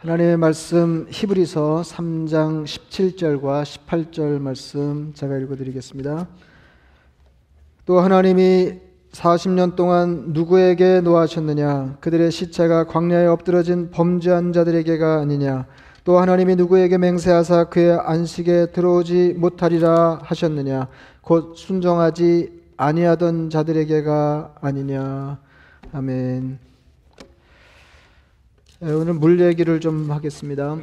하나님의 말씀 히브리서 3장 17절과 18절 말씀 제가 읽어 드리겠습니다. 또 하나님이 40년 동안 누구에게 노하셨느냐 그들의 시체가 광야에 엎드러진 범죄한 자들에게가 아니냐 또 하나님이 누구에게 맹세하사 그의 안식에 들어오지 못하리라 하셨느냐 곧 순종하지 아니하던 자들에게가 아니냐 아멘. 예, 오늘 물 얘기를 좀 하겠습니다.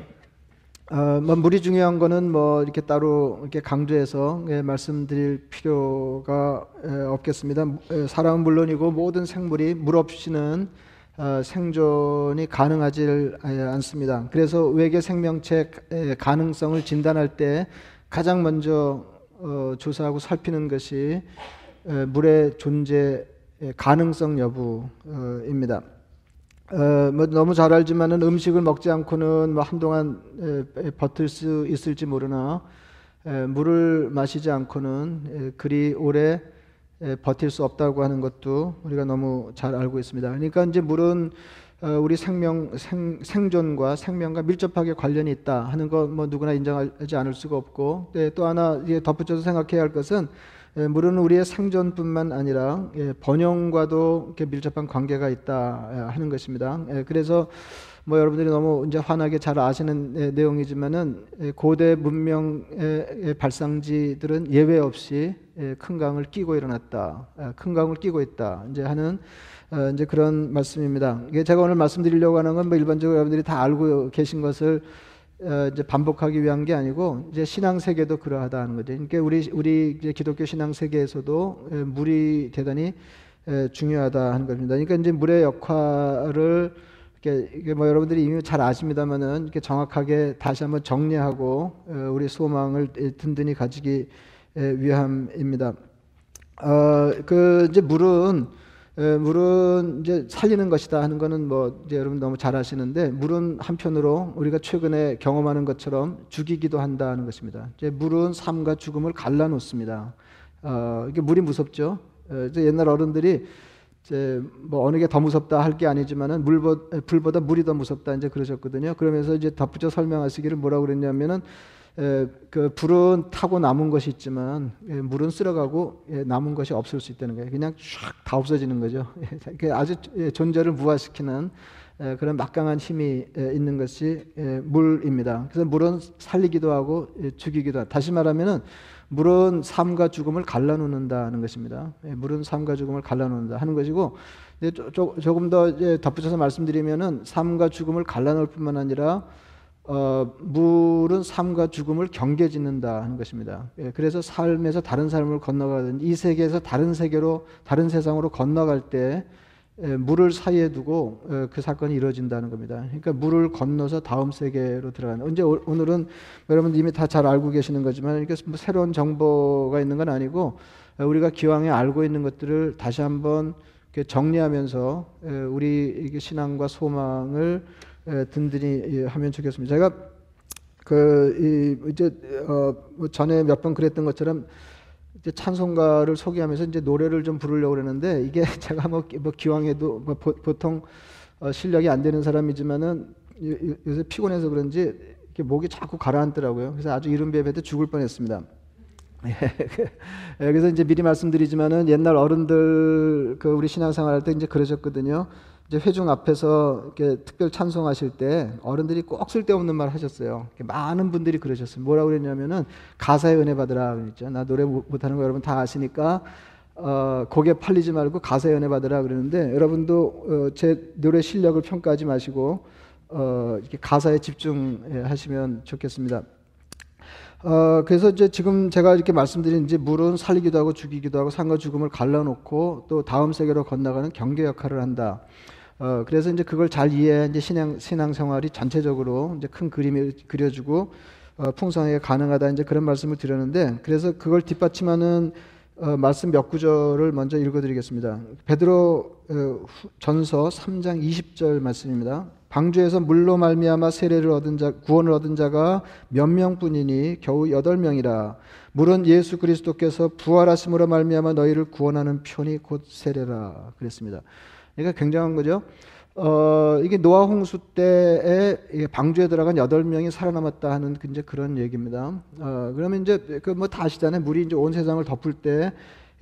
어, 뭐 물이 중요한 거는 뭐 이렇게 따로 이렇게 강조해서 예, 말씀드릴 필요가 예, 없겠습니다. 예, 사람은 물론이고 모든 생물이 물 없이는 어, 생존이 가능하지 않습니다. 그래서 외계 생명체 가능성을 진단할 때 가장 먼저 어, 조사하고 살피는 것이 물의 존재 가능성 여부입니다. 어, 뭐 너무 잘 알지만은 음식을 먹지 않고는 뭐 한동안 에, 버틸 수 있을지 모르나 에, 물을 마시지 않고는 에, 그리 오래 에, 버틸 수 없다고 하는 것도 우리가 너무 잘 알고 있습니다. 그러니까 이제 물은 어, 우리 생명 생, 생존과 생명과 밀접하게 관련이 있다 하는 거 뭐 누구나 인정하지 않을 수가 없고 네, 또 하나 덧붙여서 생각해야 할 것은 예, 물은 우리의 생존뿐만 아니라 예, 번영과도 밀접한 관계가 있다 예, 하는 것입니다. 그래서 뭐 여러분들이 너무 이제 환하게 잘 아시는 내용이지만은 고대 문명의 발상지들은 예외 없이 큰 강을 끼고 일어났다, 큰 강을 끼고 있다 이제 하는 어, 이제 그런 말씀입니다. 제가 오늘 말씀드리려고 하는 건 뭐 일반적으로 여러분들이 다 알고 계신 것을 어, 이제 반복하기 위한 게 아니고 이제 신앙 세계도 그러하다는 거죠. 그러니까 우리 우리 기독교 신앙 세계에서도 물이 대단히 중요하다 하는 겁니다. 그러니까 이제 물의 역할을 이게 뭐 여러분들이 이미 잘 아십니다만은 이렇게 정확하게 다시 한번 정리하고 어, 우리 소망을 든든히 가지기 위함입니다. 어, 그 이제 물은 물은 이제 살리는 것이다 하는 거는 뭐 이제 여러분 너무 잘 아시는데 물은 한편으로 우리가 최근에 경험하는 것처럼 죽이기도 한다는 것입니다. 이제 물은 삶과 죽음을 갈라놓습니다. 어, 이게 물이 무섭죠. 어, 이제 옛날 어른들이 이제 뭐 어느 게 더 무섭다 할 게 아니지만은 물보, 불보다 물이 더 무섭다 이제 그러셨거든요. 그러면서 이제 덧붙여 설명하시기를 뭐라고 그랬냐면은 그 불은 타고 남은 것이 있지만 물은 쓸어가고 남은 것이 없을 수 있다는 거예요. 그냥 쫙다 없어지는 거죠. 아주 존재를 무화시키는 그런 막강한 힘이 있는 것이 물입니다. 그래서 물은 살리기도 하고 죽이기도 하고 다시 말하면은 물은 삶과 죽음을 갈라놓는다는 것입니다. 물은 삶과 죽음을 갈라놓는다 하는 것이고 조금 더 덧붙여서 말씀드리면은 삶과 죽음을 갈라놓을 뿐만 아니라 어, 물은 삶과 죽음을 경계짓는다 하는 것입니다. 예, 그래서 삶에서 다른 삶을 건너가든 이 세계에서 다른 세계로 다른 세상으로 건너갈 때 예, 물을 사이에 두고 예, 그 사건이 이루어진다는 겁니다. 그러니까 물을 건너서 다음 세계로 들어가는. 언제 오늘은 여러분 이미 다 잘 알고 계시는 거지만 이게 뭐 새로운 정보가 있는 건 아니고 우리가 기왕에 알고 있는 것들을 다시 한번 정리하면서 우리 신앙과 소망을 든든히 하면 좋겠습니다. 제가 그 이제 어뭐 전에 몇 번 그랬던 것처럼 이제 찬송가를 소개하면서 이제 노래를 좀 부르려고 그러는데 이게 제가 뭐, 뭐 기왕에도 뭐 보, 통 어 실력이 안 되는 사람이지만은 요새 피곤해서 그런지 목이 자꾸 가라앉더라고요. 그래서 아주 이른 뱀에 죽을 뻔했습니다. 예, 그래서 이제 미리 말씀드리지만은 옛날 어른들 그 우리 신앙생활 할 때 이제 그러셨거든요. 이제 회중 앞에서 이렇게 특별 찬송하실 때 어른들이 꼭 쓸데없는 말 하셨어요. 많은 분들이 그러셨어요. 뭐라고 그랬냐면은 가사에 은혜 받으라 그랬죠. 나 노래 못하는 거 여러분 다 아시니까 어, 곡에 팔리지 말고 가사에 은혜 받으라 그러는데 여러분도 어, 제 노래 실력을 평가하지 마시고 어, 이렇게 가사에 집중하시면 좋겠습니다. 어, 그래서 이제 지금 제가 이렇게 말씀드린 이제 물은 살리기도 하고 죽이기도 하고 산과 죽음을 갈라놓고 또 다음 세계로 건너가는 경계 역할을 한다. 어, 그래서 이제 그걸 잘 이해해 이제 신앙 신앙 생활이 전체적으로 이제 큰 그림이 그려지고 어, 풍성하게 가능하다 이제 그런 말씀을 드렸는데 그래서 그걸 뒷받침하는 어, 말씀 몇 구절을 먼저 읽어드리겠습니다. 베드로 어, 전서 3장 20절 말씀입니다. 방주에서 물로 말미암아 세례를 얻은 자 구원을 얻은 자가 몇 명뿐이니 겨우 여덟 명이라. 물은 예수 그리스도께서 부활하심으로 말미암아 너희를 구원하는 편이 곧 세례라 그랬습니다. 그러니까 굉장한 거죠. 어, 이게 노아 홍수 때에 방주에 들어간 여덟 명이 살아남았다 하는 그 이제 그런 얘기입니다. 어, 그러면 이제 그 뭐 다 아시잖아요. 물이 이제 온 세상을 덮을 때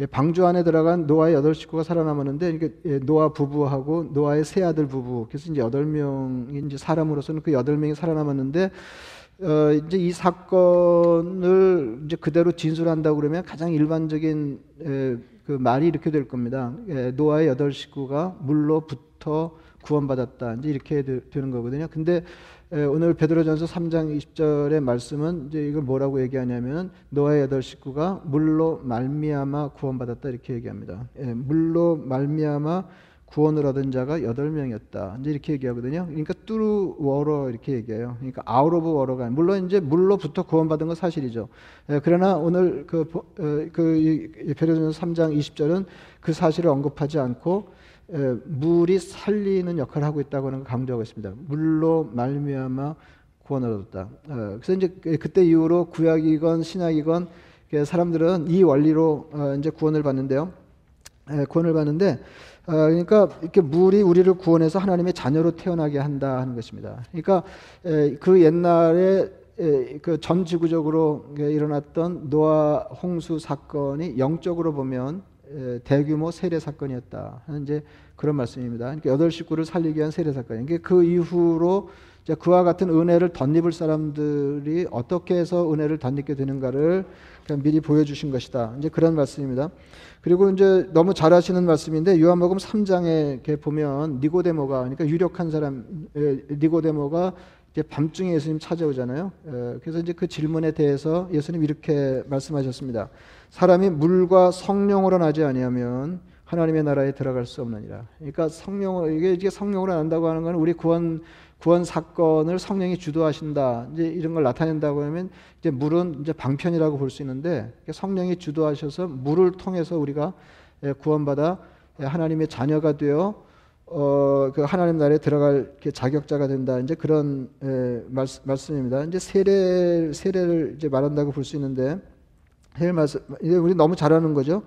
예, 방주 안에 들어간 노아의 여덟 식구가 살아남았는데 이게 예, 노아 부부하고 노아의 세 아들 부부 그래서 이제 여덟 명이 이제 사람으로서는 그 여덟 명이 살아남았는데 어, 이제 이 사건을 이제 그대로 진술한다고 그러면 가장 일반적인 에, 그 말이 이렇게 될 겁니다. 예, 노아의 여덟 식구가 물로부터 구원받았다. 이제 이렇게 되, 는 거거든요. 근데 에, 오늘 베드로전서 3장 20절의 말씀은 이제 이걸 뭐라고 얘기하냐면 노아의 여덟 식구가 물로 말미암아 구원받았다 이렇게 얘기합니다. 예, 물로 말미암아 구원을 얻은 자가 여덟 명이었다. 이제 이렇게 얘기하거든요. 그러니까 through water 이렇게 얘기해요. 그러니까 out of water가 물론 이제 물로부터 구원받은 건 사실이죠. 예, 그러나 오늘 그, 어, 그 베드로전서 3장 20절은 그 사실을 언급하지 않고 예, 물이 살리는 역할을 하고 있다고 하는 걸 강조하고 있습니다. 물로 말미암아 구원을 얻었다. 어, 그래서 이제 그, 그때 이후로 구약이건 신약이건 사람들은 이 원리로 어, 이제 구원을 받는데요. 예, 구원을 받는데 어, 그러니까 이렇게 물이 우리를 구원해서 하나님의 자녀로 태어나게 한다 하는 것입니다. 그러니까 그 옛날에 그 전 지구적으로 일어났던 노아 홍수 사건이 영적으로 보면 대규모 세례 사건이었다 이제 그런 말씀입니다. 그러니까 여덟 식구를 살리기 위한 세례 사건. 그러니까 그 이후로 그와 같은 은혜를 덧입을 사람들이 어떻게 해서 은혜를 덧입게 되는가를 미리 보여주신 것이다. 이제 그런 말씀입니다. 그리고 이제 너무 잘 아시는 말씀인데 요한복음 3장에 이렇게 보면 니고데모가 그러니까 유력한 사람 니고데모가 이제 밤중에 예수님 찾아오잖아요. 그래서 이제 그 질문에 대해서 예수님 이렇게 말씀하셨습니다. 사람이 물과 성령으로 나지 아니하면 하나님의 나라에 들어갈 수 없느니라. 그러니까 성령으로 이게 이게 성령으로 난다고 하는 건 우리 구원 구원 사건을 성령이 주도하신다. 이제 이런 걸 나타낸다고 하면 이제 물은 이제 방편이라고 볼 수 있는데 성령이 주도하셔서 물을 통해서 우리가 예, 구원받아 예, 하나님의 자녀가 되어 어, 그 하나님 나라에 들어갈 자격자가 된다. 이제 그런 에, 예, 말씀, 말씀입니다. 이제 세례 세례를 이제 말한다고 볼 수 있는데 세례 말씀 이제 우리 너무 잘하는 거죠.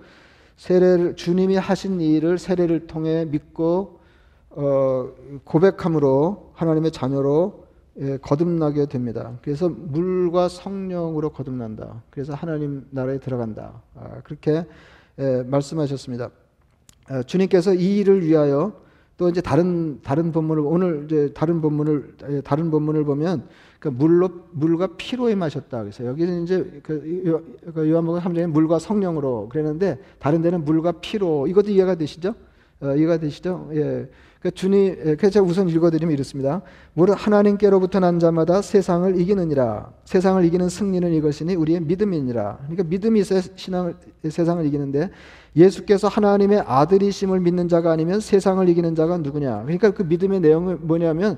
세례를 주님이 하신 일을 세례를 통해 믿고 어, 고백함으로 하나님의 자녀로 예, 거듭나게 됩니다. 그래서 물과 성령으로 거듭난다. 그래서 하나님 나라에 들어간다. 아, 그렇게 예, 말씀하셨습니다. 아, 주님께서 이 일을 위하여 또 이제 다른 다른 본문을 오늘 이제 다른 본문을 예, 다른 본문을 보면 그 물로 물과 피로 임하셨다. 그래서 여기는 이제 그, 그 요한복음 3장에 물과 성령으로 그랬는데 다른 데는 물과 피로 이것도 이해가 되시죠? 어, 이해가 되시죠? 예. 그 주님, 예, 그래서 제가 우선 읽어드리면 이렇습니다. 무릇 하나님께로부터 난 자마다 세상을 이기느니라. 세상을 이기는 승리는 이것이니 우리의 믿음이니라. 그러니까 믿음이 신앙을, 세상을 이기는데 예수께서 하나님의 아들이심을 믿는 자가 아니면 세상을 이기는 자가 누구냐. 그러니까 그 믿음의 내용은 뭐냐면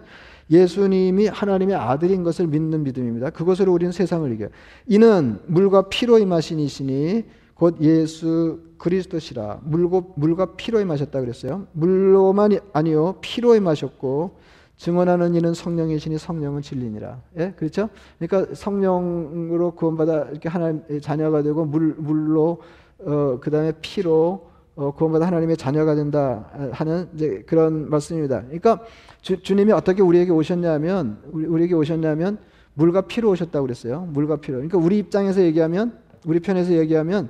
예수님이 하나님의 아들인 것을 믿는 믿음입니다. 그것으로 우리는 세상을 이겨요. 이는 물과 피로 임하신 이시니 곧 예수 그리스도시라 물고 물과 피로에 마셨다 그랬어요. 물로만 아니요 피로에 마셨고 증언하는 이는 성령이시니 성령은 진리니라. 예, 그렇죠? 그러니까 성령으로 구원받아 이렇게 하나님 자녀가 되고 물 물로 어 그다음에 피로 어, 구원받아 하나님의 자녀가 된다 하는 이제 그런 말씀입니다. 그러니까 주, 님이 어떻게 우리에게 오셨냐면 우리, 에게 오셨냐면 물과 피로 오셨다고 그랬어요. 물과 피로. 그러니까 우리 입장에서 얘기하면 우리 편에서 얘기하면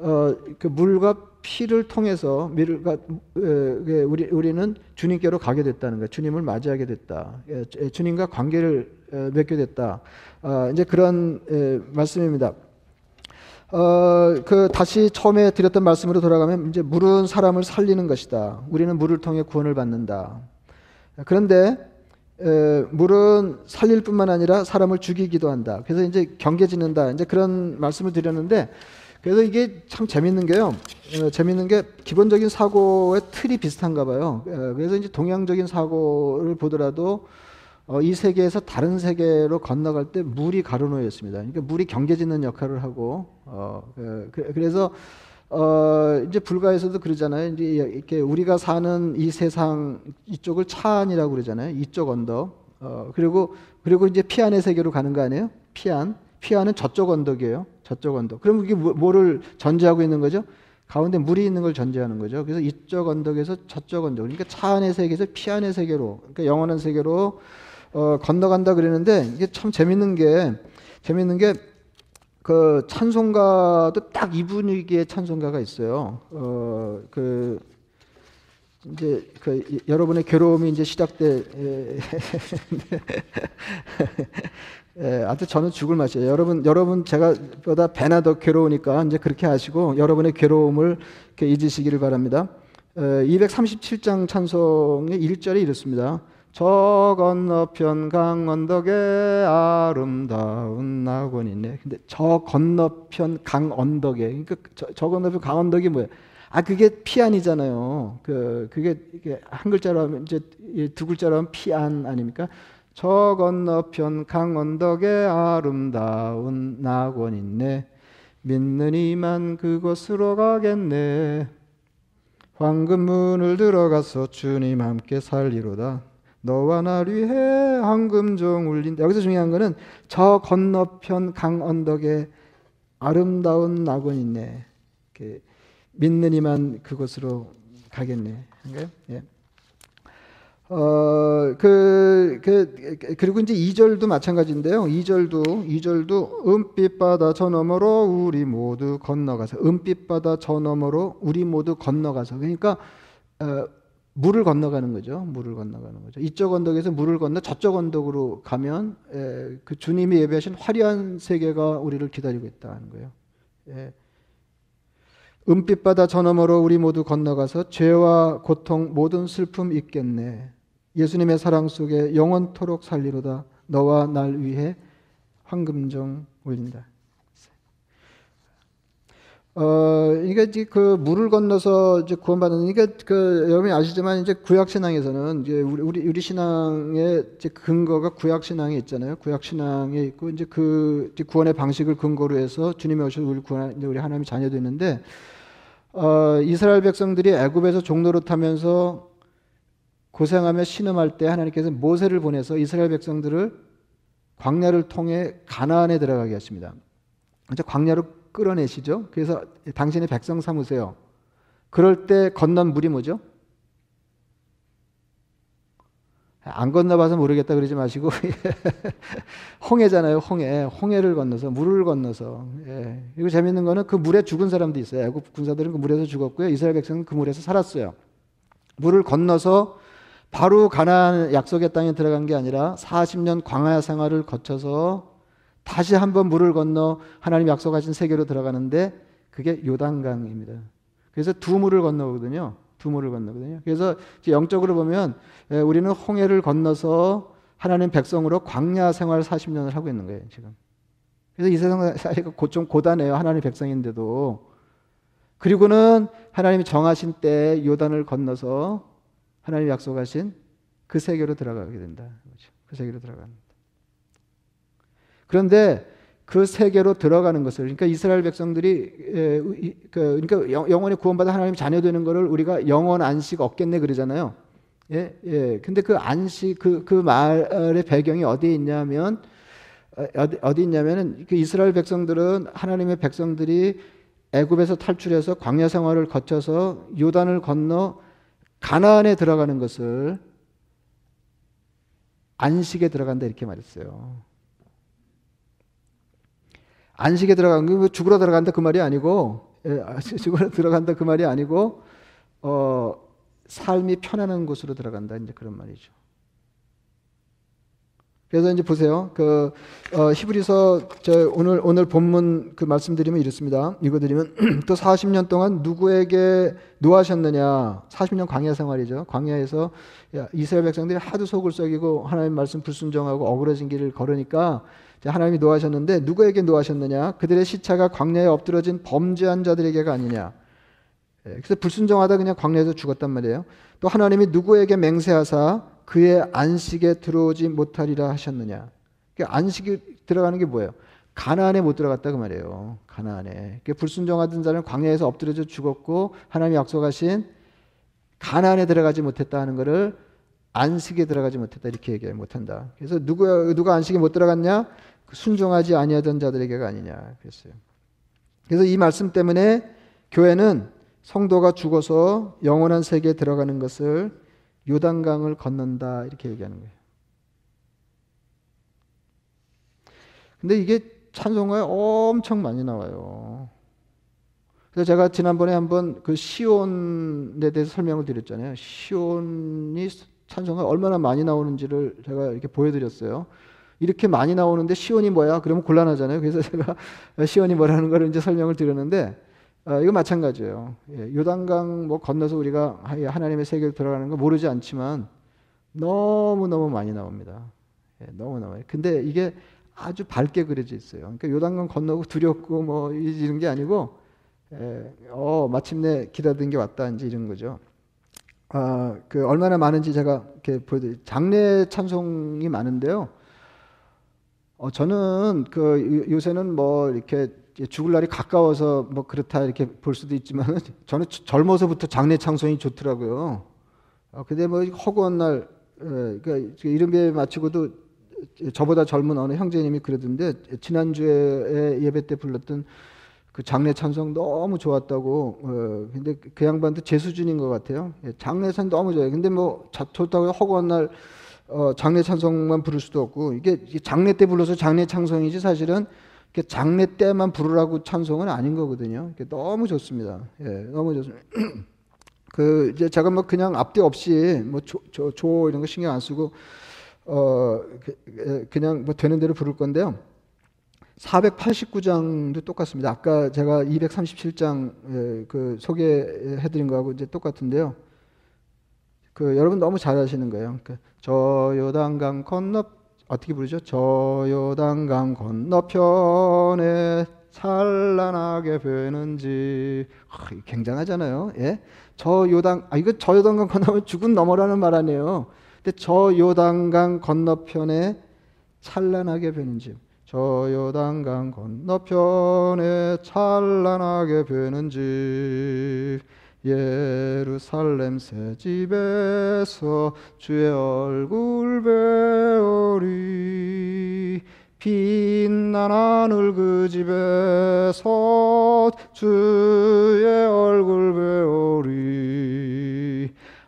어, 그 물과 피를 통해서 밀과 그 우리 우리는 주님께로 가게 됐다는 거예요. 주님을 맞이하게 됐다. 예, 주님과 관계를 맺게 됐다. 어, 이제 그런 말씀입니다. 어, 그 다시 처음에 드렸던 말씀으로 돌아가면 이제 물은 사람을 살리는 것이다. 우리는 물을 통해 구원을 받는다. 그런데 에, 물은 살릴 뿐만 아니라 사람을 죽이기도 한다. 그래서 이제 경계 짓는다. 이제 그런 말씀을 드렸는데 그래서 이게 참 재밌는 게요. 어, 재밌는 게 기본적인 사고의 틀이 비슷한가 봐요. 어, 그래서 이제 동양적인 사고를 보더라도 어, 이 세계에서 다른 세계로 건너갈 때 물이 가로놓여 있습니다. 그러니까 물이 경계 짓는 역할을 하고 어, 그, 그래서 어, 이제 불가에서도 그러잖아요. 이제 이렇게 우리가 사는 이 세상 이쪽을 차안이라고 그러잖아요. 이쪽 언덕. 어, 그리고 그리고 이제 피안의 세계로 가는 거 아니에요? 피안. 피안은 저쪽 언덕이에요. 저쪽 언덕. 그럼 이게 뭐, 뭐를 전제하고 있는 거죠? 가운데 물이 있는 걸 전제하는 거죠. 그래서 이쪽 언덕에서 저쪽 언덕, 그러니까 차 안의 세계에서 피 안의 세계로, 그러니까 영원한 세계로 어, 건너간다 그러는데 이게 참 재밌는 게 재밌는 게 그 찬송가도 딱 이 분위기의 찬송가가 있어요. 어, 그 이제 그 여러분의 괴로움이 이제 시작돼. 예, 하여튼 저는 죽을 맛이에요. 여러분, 여러분 제가 보다 배나 더 괴로우니까 이제 그렇게 하시고 여러분의 괴로움을 잊으시기를 바랍니다. 에, 237장 찬송의 1절에 이렇습니다. 저 건너편 강 언덕에 아름다운 낙원이 있네. 근데 저 건너편 강 언덕에, 그러니까 저, 저 건너편 강 언덕이 뭐예요? 아 그게 피안이잖아요. 그 그게 한 글자로 하면 이제 두 글자로 하면 피안 아닙니까? 저 건너편 강 언덕에 아름다운 낙원 있네. 믿는 이만 그곳으로 가겠네. 황금 문을 들어가서 주님 함께 살리로다. 너와 나 위해 황금종 울린다. 여기서 중요한 거는 저 건너편 강 언덕에 아름다운 낙원 있네. 믿는 이만 그곳으로 가겠네. 예. 어, 그, 그, 그리고 이제 2절도 마찬가지인데요. 2절도, 2절도 은빛 바다 저 너머로 우리 모두 건너가서, 은빛 바다 저 너머로 우리 모두 건너가서. 그러니까, 어, 물을 건너가는 거죠. 물을 건너가는 거죠. 이쪽 언덕에서 물을 건너 저쪽 언덕으로 가면, 에, 그 주님이 예배하신 화려한 세계가 우리를 기다리고 있다는 거예요. 예. 은빛 바다 저 너머로 우리 모두 건너가서 죄와 고통 모든 슬픔 있겠네. 예수님의 사랑 속에 영원토록 살리로다. 너와 날 위해 황금종 올린다. 어, 이게 이제 그 물을 건너서 이제 구원받는, 이게 그 여러분이 아시지만 이제 구약 신앙에서는 이제 우리, 우리, 우리 신앙의 이제 근거가 구약 신앙에 있잖아요. 구약 신앙에 있고 이제 그 이제 구원의 방식을 근거로 해서 주님이 오셔서 우리 구원, 이제 우리 하나님의 자녀도 있는데, 어, 이스라엘 백성들이 애굽에서 종로를 타면서 고생하며 신음할 때 하나님께서 모세를 보내서 이스라엘 백성들을 광야를 통해 가나안에 들어가게 하십니다. 이제 광야로 끌어내시죠. 그래서 당신의 백성 삼으세요. 그럴 때 건넌 물이 뭐죠? 안 건너봐서 모르겠다 그러지 마시고 홍해잖아요. 홍해. 홍해를 건너서 물을 건너서. 예. 그리고 재밌는 거는 그 물에 죽은 사람도 있어요. 애국 군사들은 그 물에서 죽었고요. 이스라엘 백성은 그 물에서 살았어요. 물을 건너서 바로 가나안 약속의 땅에 들어간 게 아니라 40년 광야 생활을 거쳐서 다시 한번 물을 건너 하나님 약속하신 세계로 들어가는데 그게 요단강입니다. 그래서 두 물을 건너거든요. 두 물을 건너거든요. 그래서 영적으로 보면 우리는 홍해를 건너서 하나님 백성으로 광야 생활 40년을 하고 있는 거예요, 지금. 그래서 이 세상 사이가 좀 고단해요. 하나님 백성인데도. 그리고는 하나님이 정하신 때 요단을 건너서 하나님 약속하신 그 세계로 들어가게 된다. 그 세계로 들어간다. 그런데 그 세계로 들어가는 것을 그러니까 이스라엘 백성들이 그, 그러니까 영원히 구원받아 하나님 자녀 되는 것을 우리가 영원 안식 없겠네 그러잖아요. 예, 예. 근데 그 안식 그, 그 말의 배경이 어디에 있냐면 어디, 어디 있냐면은 그 이스라엘 백성들은 하나님의 백성들이 애굽에서 탈출해서 광야 생활을 거쳐서 요단을 건너 가나안에 들어가는 것을 안식에 들어간다 이렇게 말했어요. 안식에 들어간 게뭐 죽으러 들어간다 그 말이 아니고 예, 아, 죽으러 들어간다 그 말이 아니고 어, 삶이 편안한 곳으로 들어간다 이제 그런 말이죠. 그래서 이제 보세요. 그 어, 히브리서 저 오늘 오늘 본문 그 말씀드리면 이렇습니다. 읽어드리면 또 40년 동안 누구에게 노하셨느냐? 40년 광야 생활이죠. 광야에서 이스라엘 백성들이 하도 속을 썩이고 하나님 말씀 불순종하고 억울해진 길을 걸으니까 하나님이 노하셨는데 누구에게 노하셨느냐? 그들의 시차가 광야에 엎드러진 범죄한 자들에게가 아니냐? 예, 그래서 불순종하다 그냥 광야에서 죽었단 말이에요. 또 하나님이 누구에게 맹세하사 그의 안식에 들어오지 못하리라 하셨느냐. 그러니까 안식이 들어가는 게 뭐예요? 가나안에 못 들어갔다 그 말이에요. 가나안에. 그러니까 불순종하던 자는 광야에서 엎드려져 죽었고 하나님이 약속하신 가나안에 들어가지 못했다 하는 것을 안식에 들어가지 못했다 이렇게 얘기 못한다. 그래서 누가 누가 안식에 못 들어갔냐? 그 순종하지 아니하던 자들에게가 아니냐 그랬어요. 그래서 이 말씀 때문에 교회는 성도가 죽어서 영원한 세계에 들어가는 것을 요단강을 건넌다 이렇게 얘기하는 거예요. 근데 이게 찬송가에 엄청 많이 나와요. 그래서 제가 지난번에 한번 그 시온에 대해서 설명을 드렸잖아요. 시온이 찬송가 얼마나 많이 나오는지를 제가 이렇게 보여드렸어요. 이렇게 많이 나오는데 시온이 뭐야? 그러면 곤란하잖아요. 그래서 제가 시온이 뭐라는 걸 이제 설명을 드렸는데 어, 이거 마찬가지예요. 예, 요단강 뭐 건너서 우리가 하나님의 세계를 들어가는 거 모르지 않지만 너무 너무 많이 나옵니다. 예, 너무 나와요. 근데 이게 아주 밝게 그려져 있어요. 그러니까 요단강 건너고 두렵고 뭐 이런 게 아니고 예, 어 마침내 기다리는 게 왔다 이제 이런 거죠. 아, 그 얼마나 많은지 제가 이렇게 보여드릴 장례 찬송이 많은데요. 어, 저는 그 요새는 뭐 이렇게 죽을 날이 가까워서 뭐 그렇다 이렇게 볼 수도 있지만 저는 젊어서부터 장례 찬송이 좋더라고요. 어, 근데 뭐 허구한 날, 예, 그러니까 이른배 마치고도 저보다 젊은 어느 형제님이 그러던데 지난주에 예배 때 불렀던 그 장례 찬송 너무 좋았다고. 어, 근데 그 양반도 제 수준인 것 같아요. 예, 장례 찬 너무 좋아요. 근데 뭐 좋다고 허구한 날 어, 장례 찬송만 부를 수도 없고 이게 장례 때 불러서 장례 찬송이지 사실은 장례 때만 부르라고 찬송은 아닌 거거든요. 너무 좋습니다. 예, 너무 좋습니다. 그 이제 제가 뭐 그냥 앞뒤 없이 뭐조조 이런 거 신경 안 쓰고 어 그, 예, 그냥 뭐 되는 대로 부를 건데요. 489장도 똑같습니다. 아까 제가 237장 예, 그 소개해 드린 거하고 이제 똑같은데요. 그 여러분 너무 잘하시는 거예요. 그 저 요단강 건너 어떻게 부르죠? 저 요단강 건너편에 찬란하게 베는지 아, 굉장하잖아요. 예? 저 요단 아 이거 저 요단강 건너면 죽은 넘어라는 말 아니에요. 근데 저 요단강 건너편에 찬란하게 베는지 저 요단강 건너편에 찬란하게 베는지 예루살렘 새 집에서 주의 얼굴 배우리. 빛난 하늘 그 집에서 주의 얼굴 배우리.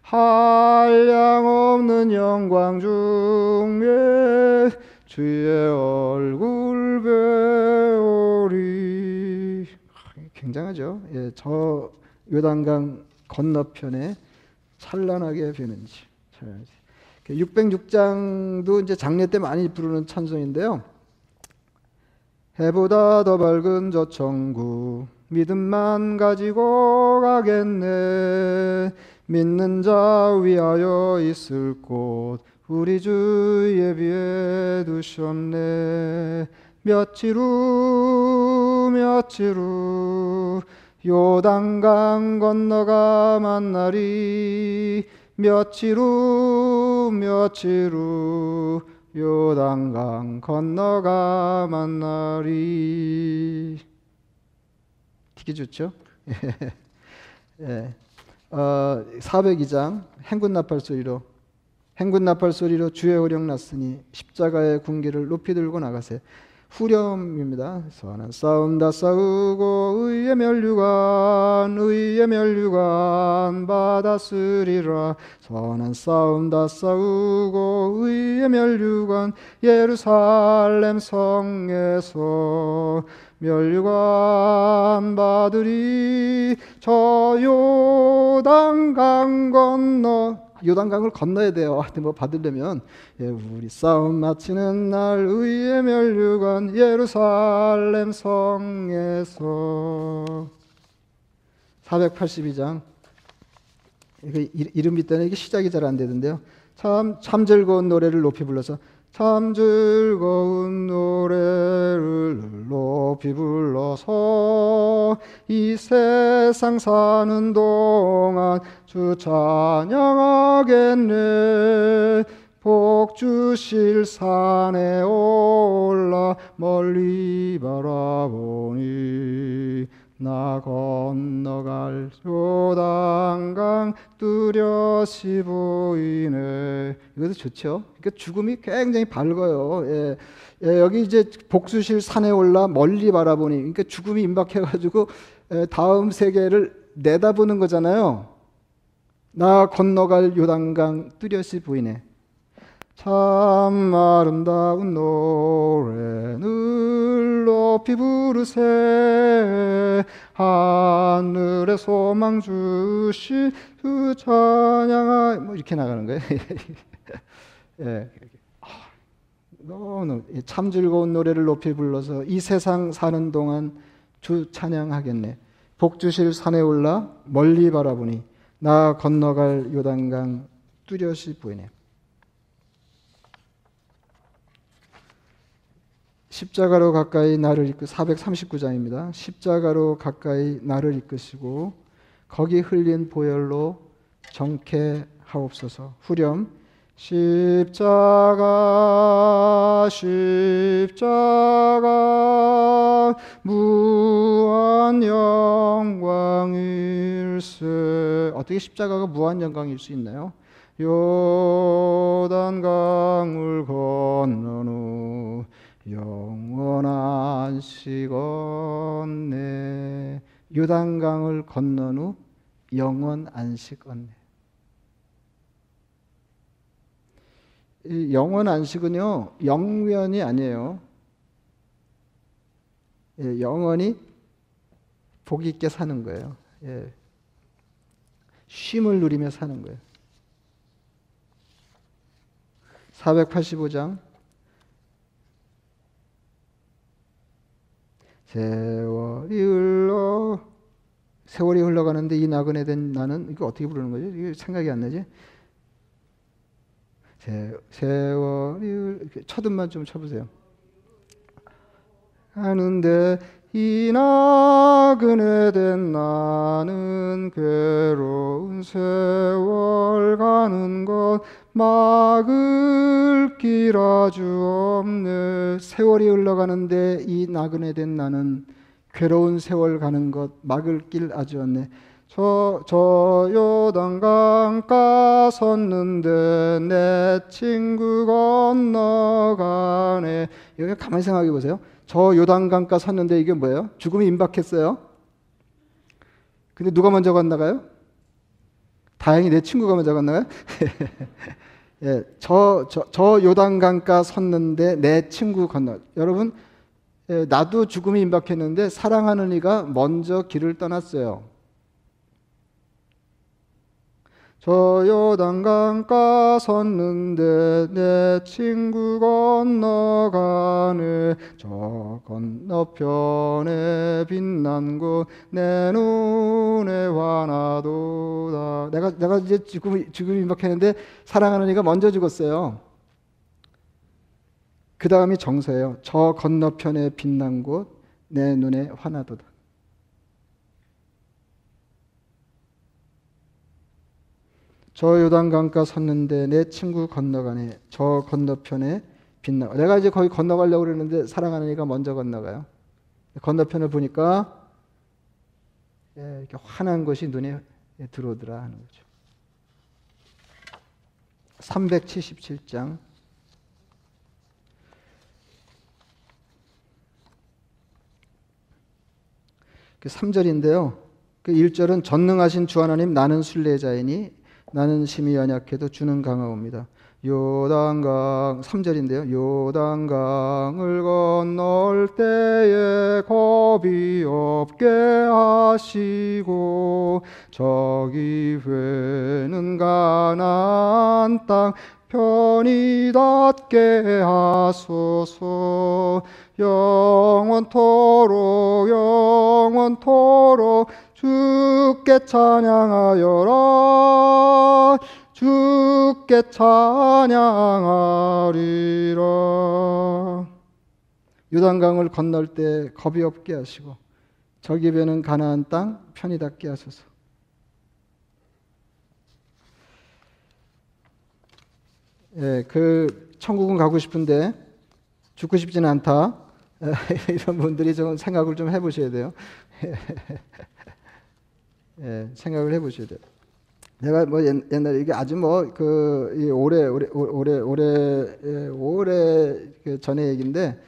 한량 없는 영광 중에 주의 얼굴 배우리. 굉장하죠. 예, 저 요단강 건너편에 찬란하게 베는지. 606장도 이제 장례 때 많이 부르는 찬송인데요. 해보다 더 밝은 저 천국 믿음만 가지고 가겠네 믿는 자 위하여 있을 곳 우리 주 예비해 두셨네 며칠 후 며칠 후 요단강 건너가 만나리 며칠 후 며칠 후 요단강 건너가 만나리 되게 좋죠? 예. 어, 402장 행군 나팔 소리로 행군 나팔 소리로 주의 호령 났으니 십자가의 군기를 높이 들고 나가세 후렴입니다. 선한 싸움 다 싸우고 의의 멸류관 의의 멸류관 받았으리라 선한 싸움 다 싸우고 의의 멸류관 예루살렘 성에서 멸류관 받으리 저 요단 강 건너 요단강을 건너야 돼요. 하여튼 뭐 받으려면 예, 우리 싸움 마치는 날 의의 멸류관 예루살렘 성에서 482장 이게 이름 때는 이게 시작이 잘 안 되던데요. 참, 참 즐거운 노래를 높이 불러서 참 즐거운 노래를 높이 불러서 이 세상 사는 동안 주 찬양하겠네. 복 주실 산에 올라 멀리 바라보니 나 건너갈 요단강 뚜렷이 보이네. 이것도 좋죠. 그러니까 죽음이 굉장히 밝아요. 예. 예, 여기 이제 복수실 산에 올라 멀리 바라보니, 그러니까 죽음이 임박해가지고 예, 다음 세계를 내다보는 거잖아요. 나 건너갈 요단강 뚜렷이 보이네. 참 아름다운 노래를 높이 부르세 하늘의 소망 주시 그 찬양하 뭐 이렇게 나가는 거예요. 예. 아, 너무 참 즐거운 노래를 높이 불러서 이 세상 사는 동안 주 찬양하겠네. 복 주실 산에 올라 멀리 바라보니 나 건너갈 요단강 뚜렷이 보이네. 십자가로 가까이 나를 이끄 439장입니다. 십자가로 가까이 나를 이끄시고 거기 흘린 보혈로 정케 하옵소서. 후렴 십자가 십자가 무한 영광일세 어떻게 십자가가 무한 영광일 수 있나요? 요단강을 건넌 후 영원한 시건네. 요단강을 건넌 후 영원 안식 얻네. 이 영원 안식은요 영면이 아니에요. 예, 영원히 복 있게 사는 거예요. 예. 쉼을 누리며 사는 거예요. 485장 세월이 흘러 세월이 흘러가는데 이 나그네 된 나는 이거 어떻게 부르는 거죠? 이게 생각이 안 나지? 세, 세월이 첫 음만 좀 쳐보세요. 하는데 이 나그네 된 나는 괴로운 세월 가는 것 막을 길 아주 없네. 세월이 흘러가는데 이 나그네 된 나는 괴로운 세월 가는 것 막을 길 아주 없네. 저, 저 요단강가 섰는데 내 친구 건너가네. 여기 가만히 생각해 보세요 저 요단강가 섰는데 이게 뭐예요? 죽음이 임박했어요 근데 누가 먼저 건너가요? 다행히 내 친구가 먼저 건너가요? 예, 저, 저, 저 요단강가 섰는데 내 친구 건너. 여러분, 예, 나도 죽음이 임박했는데 사랑하는 이가 먼저 길을 떠났어요. 저 요단강가 섰는데 내 친구 건너가네 저 건너편에 빛난 곳 내 눈에 환하도다 내가 내가 이제 죽음 죽음 임박했는데 사랑하는 이가 먼저 죽었어요. 그 다음이 정서예요. 저 건너편에 빛난 곳 내 눈에 환하도다. 저 요단 강가 섰는데 내 친구 건너가네. 저 건너편에 빛나. 내가 이제 거기 건너가려고 그러는데 사랑하는 이가 먼저 건너가요. 건너편을 보니까 예, 이렇게 환한 것이 눈에 들어오더라 하는 거죠. 377장 그 3절인데요. 그 1절은 전능하신 주 하나님 나는 순례자이니 나는 심히 연약해도 주는 강하옵니다. 요단강 3절인데요. 요단강을 건널 때에 겁이 없게 하시고 저기 회는 가나안 땅 편히 닿게 하소서 영원토록 영원토록 주께 찬양하여라 주께 찬양하리라 요단강을 건널 때 겁이 없게 하시고 저기 배는 가나안 땅 편히 닿게 하소서 예, 그 천국은 가고 싶은데 죽고 싶지는 않다. 이런 분들이 좀 생각을 좀 해보셔야 돼요. 예, 생각을 해보셔야 돼요. 내가 뭐 옛날에 이게 아주 뭐그 오래 오래 오래 오래 예, 오래 그 전에 얘기인데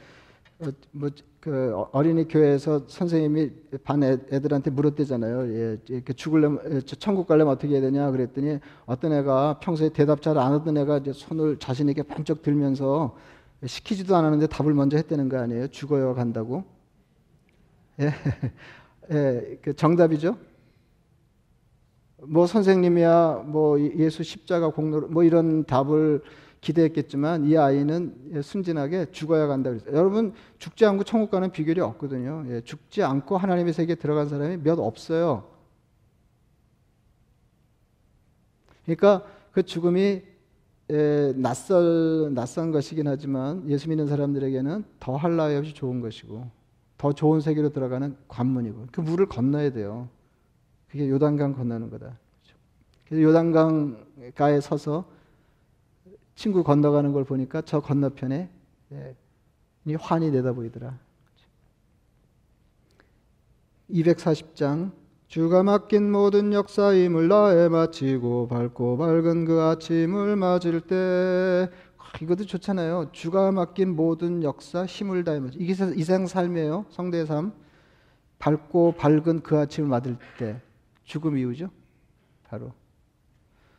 어, 뭐그 그 어린이 교회에서 선생님이 반 애, 애들한테 물었대잖아요. 예, 죽을려면 천국 가려면 어떻게 해야 되냐 그랬더니 어떤 애가 평소에 대답 잘 안 하던 애가 이제 손을 자신에게 번쩍 들면서 시키지도 않았는데 답을 먼저 했다는 거 아니에요? 죽어요 간다고. 예, 예, 그 정답이죠. 뭐 선생님이야, 뭐 예수 십자가 공로, 뭐 이런 답을 기대했겠지만 이 아이는 순진하게 죽어야 간다 그랬어요. 여러분 죽지 않고 천국 가는 비결이 없거든요. 예, 죽지 않고 하나님의 세계에 들어간 사람이 몇 없어요. 그러니까 그 죽음이 에, 낯설 낯선 것이긴 하지만 예수 믿는 사람들에게는 더 할 나위 없이 좋은 것이고 더 좋은 세계로 들어가는 관문이고 그 물을 건너야 돼요. 그게 요단강 건너는 거다. 그래서 요단강 가에 서서 친구 건너가는 걸 보니까 저 건너편에 예, 환이 내다 보이더라. 240장 주가 맡긴 모든 역사임을 나에 마치고 밝고 밝은 그 아침을 맞을 때 아, 이것도 좋잖아요. 주가 맡긴 모든 역사 힘을 다해 마치 이게 이생 삶이에요. 성대의 삶. 밝고 밝은 그 아침을 맞을 때 죽음 이후죠. 바로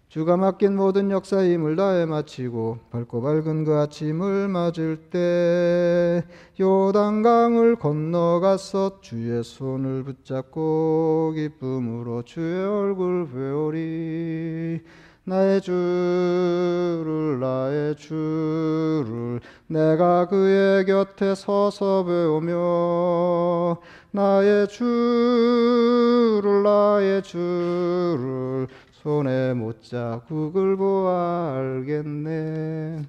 주가 맡긴 모든 역사의 힘을 다해 마치고 밝고 밝은 그 아침을 맞을 때 요단강을 건너가서 주의 손을 붙잡고 기쁨으로 주의 얼굴 배우리 나의 주를 나의 주를 내가 그의 곁에 서서 배우며 나의 주를 나의 주를 손에 못 자국을 보아 알겠네.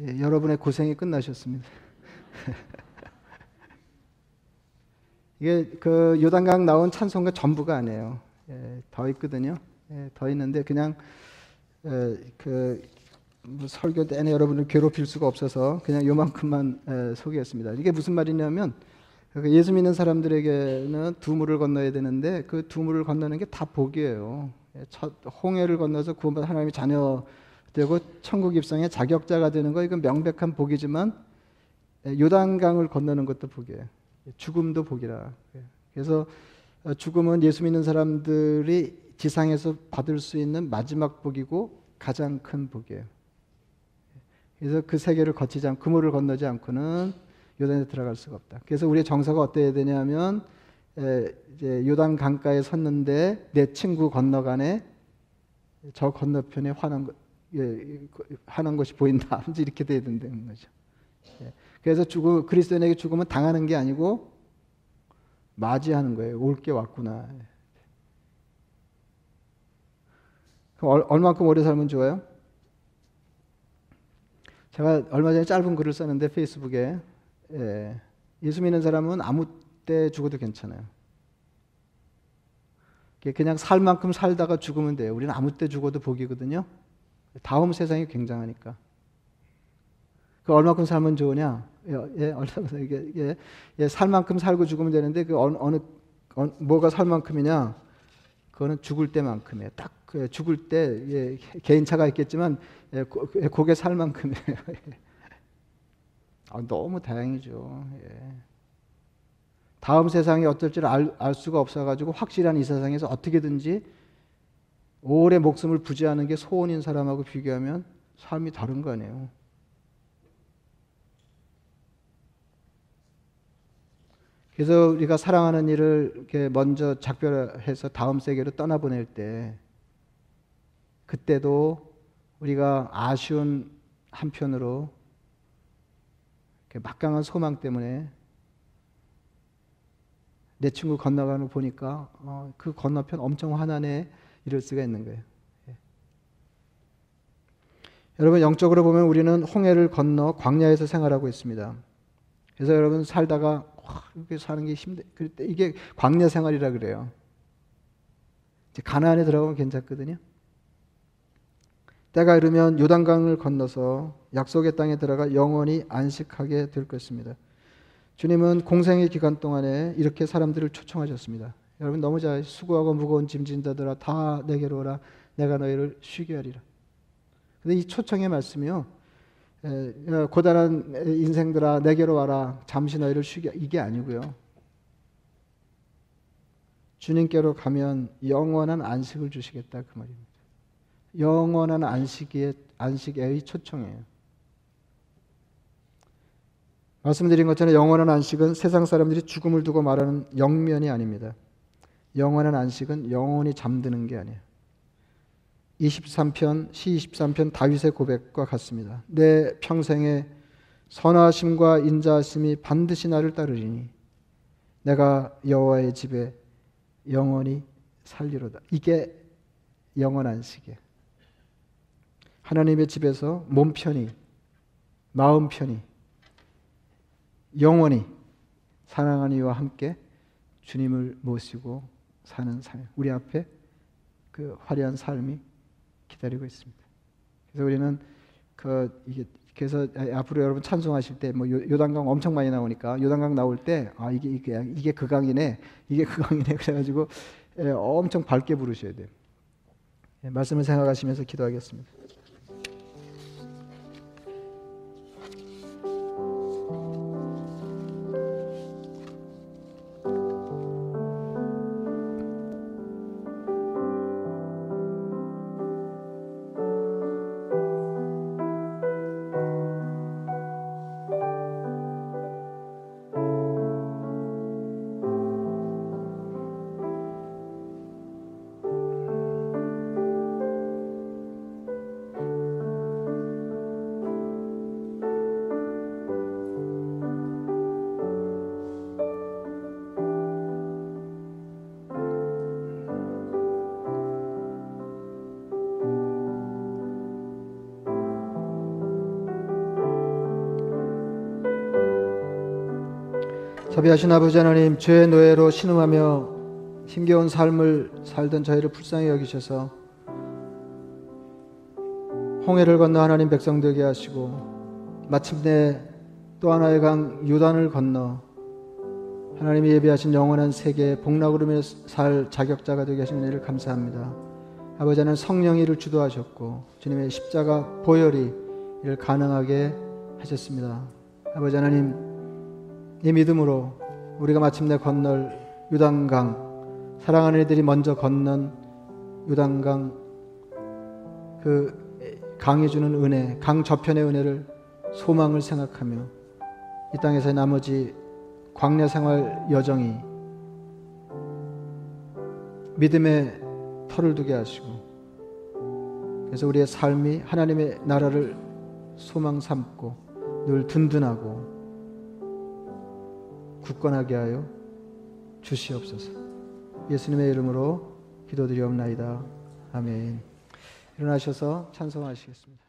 예, 여러분의 고생이 끝나셨습니다. 이게 그 요단강 나온 찬송가 전부가 아니에요. 예, 더 있거든요. 예, 더 있는데 그냥 예, 그뭐 설교 내내 여러분을 괴롭힐 수가 없어서 그냥 요만큼만 소개했습니다. 이게 무슨 말이냐면 그 예수 믿는 사람들에게는 두 물을 건너야 되는데 그 두 물을 건너는 게 다 복이에요. 예, 첫 홍해를 건너서 구원받은 하나님의 자녀 되고 천국 입성의 자격자가 되는 거 이건 명백한 복이지만 요단강을 건너는 것도 복이에요. 죽음도 복이라. 예, 그래서 어, 죽음은 예수 믿는 사람들이 지상에서 받을 수 있는 마지막 복이고 가장 큰 복이에요. 그래서 그 세계를 거치지 않고 그물을 건너지 않고는 요단에 들어갈 수가 없다. 그래서 우리의 정서가 어때야 되냐면 에, 이제 요단 강가에 섰는데 내 친구 건너가네 저 건너편에 것 예, 하는 것이 보인다. 이렇게 돼야 된다는 거죠. 예. 그래서 죽음, 그리스도인에게 죽음은 당하는 게 아니고 맞이하는 거예요. 올 게 왔구나. 그럼 얼만큼 오래 살면 좋아요? 제가 얼마 전에 짧은 글을 썼는데 페이스북에 예, 예수 믿는 사람은 아무 때 죽어도 괜찮아요. 그냥 살 만큼 살다가 죽으면 돼요. 우리는 아무 때 죽어도 복이거든요. 다음 세상이 굉장하니까. 그 얼마큼 살면 좋으냐? 예, 예 얼마큼 이게 예, 예, 살 만큼 살고 죽으면 되는데 그 어느, 어느, 어느 뭐가 살 만큼이냐? 그거는 죽을 때만큼이에요. 딱 그 죽을 때 예, 개인차가 있겠지만 예, 고, 예, 고개 살 만큼이에요. 아, 너무 다행이죠. 예. 다음 세상이 어떨지를 알, 알 수가 없어가지고 확실한 이 세상에서 어떻게든지 오래 목숨을 부지하는 게 소원인 사람하고 비교하면 삶이 다른 거 아니에요. 그래서 우리가 사랑하는 일을 이렇게 먼저 작별해서 다음 세계로 떠나보낼 때 그때도 우리가 아쉬운 한편으로 막강한 소망 때문에 내 친구 건너가는 거 보니까 어, 그 건너편 엄청 화나네 이럴 수가 있는 거예요. 예. 여러분 영적으로 보면 우리는 홍해를 건너 광야에서 생활하고 있습니다. 그래서 여러분 살다가 이렇게 사는 게 힘들. 그때 이게 광야 생활이라 그래요. 이제 가나안에 들어가면 괜찮거든요. 때가 이르면 요단강을 건너서 약속의 땅에 들어가 영원히 안식하게 될 것입니다. 주님은 공생의 기간 동안에 이렇게 사람들을 초청하셨습니다. 여러분 너무 잘 수고하고 무거운 짐진 자들아 다 내게로 오라 내가 너희를 쉬게 하리라. 근데 이 초청의 말씀이요. 고단한 인생들아 내게로 와라 잠시 너희를 쉬게 이게 아니고요. 주님께로 가면 영원한 안식을 주시겠다 그 말입니다. 영원한 안식의 안식의 초청이에요. 말씀드린 것처럼 영원한 안식은 세상 사람들이 죽음을 두고 말하는 영면이 아닙니다. 영원한 안식은 영원히 잠드는 게 아니에요. 23편 시 23편 다윗의 고백과 같습니다. 내 평생에 선하심과 인자하심이 반드시 나를 따르리니 내가 여호와의 집에 영원히 살리로다. 이게 영원 안식이에요. 하나님의 집에서 몸 편히 마음 편히 영원히 사랑하는 이와 함께 주님을 모시고 사는 삶. 우리 앞에 그 화려한 삶이 기다리고 있습니다. 그래서 우리는 그 이게 그래서 앞으로 여러분 찬송하실 때 뭐 요단강 엄청 많이 나오니까 요단강 나올 때 아 이게 이게 이게 그 강이네 이게 그 강이네 그래가지고 예, 엄청 밝게 부르셔야 돼요. 예, 말씀을 생각하시면서 기도하겠습니다. 자비하신 아버지 하나님 죄의 노예로 신음하며 힘겨운 삶을 살던 저희를 불쌍히 여기셔서 홍해를 건너 하나님 백성 되게 하시고 마침내 또 하나의 강 유단을 건너 하나님이 예비하신 영원한 세계에 복락으로 살 자격자가 되게 하신 은혜를 감사합니다. 아버지는 성령이 를 주도하셨고 주님의 십자가 보혈이 이를 가능하게 하셨습니다. 아버지 하나님 이 믿음으로 우리가 마침내 건널 유단강 사랑하는 이들이 먼저 건넌 유단강 그 강이 주는 은혜 강 저편의 은혜를 소망을 생각하며 이 땅에서의 나머지 광야 생활 여정이 믿음의 털을 두게 하시고 그래서 우리의 삶이 하나님의 나라를 소망 삼고 늘 든든하고 굳건하게 하여 주시옵소서. 예수님의 이름으로 기도드리옵나이다. 아멘. 일어나셔서 찬송하시겠습니다.